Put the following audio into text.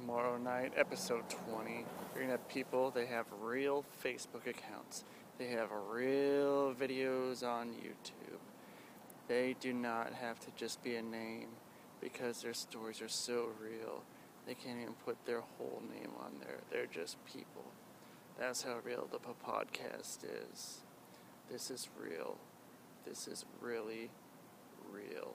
Tomorrow night, episode 20. You're gonna have people, they have real Facebook accounts, they have real videos on YouTube. They do not have to just be a name because their stories are so real. They can't even put their whole name on there. They're just people. That's how real the podcast is. This is real. This is really real.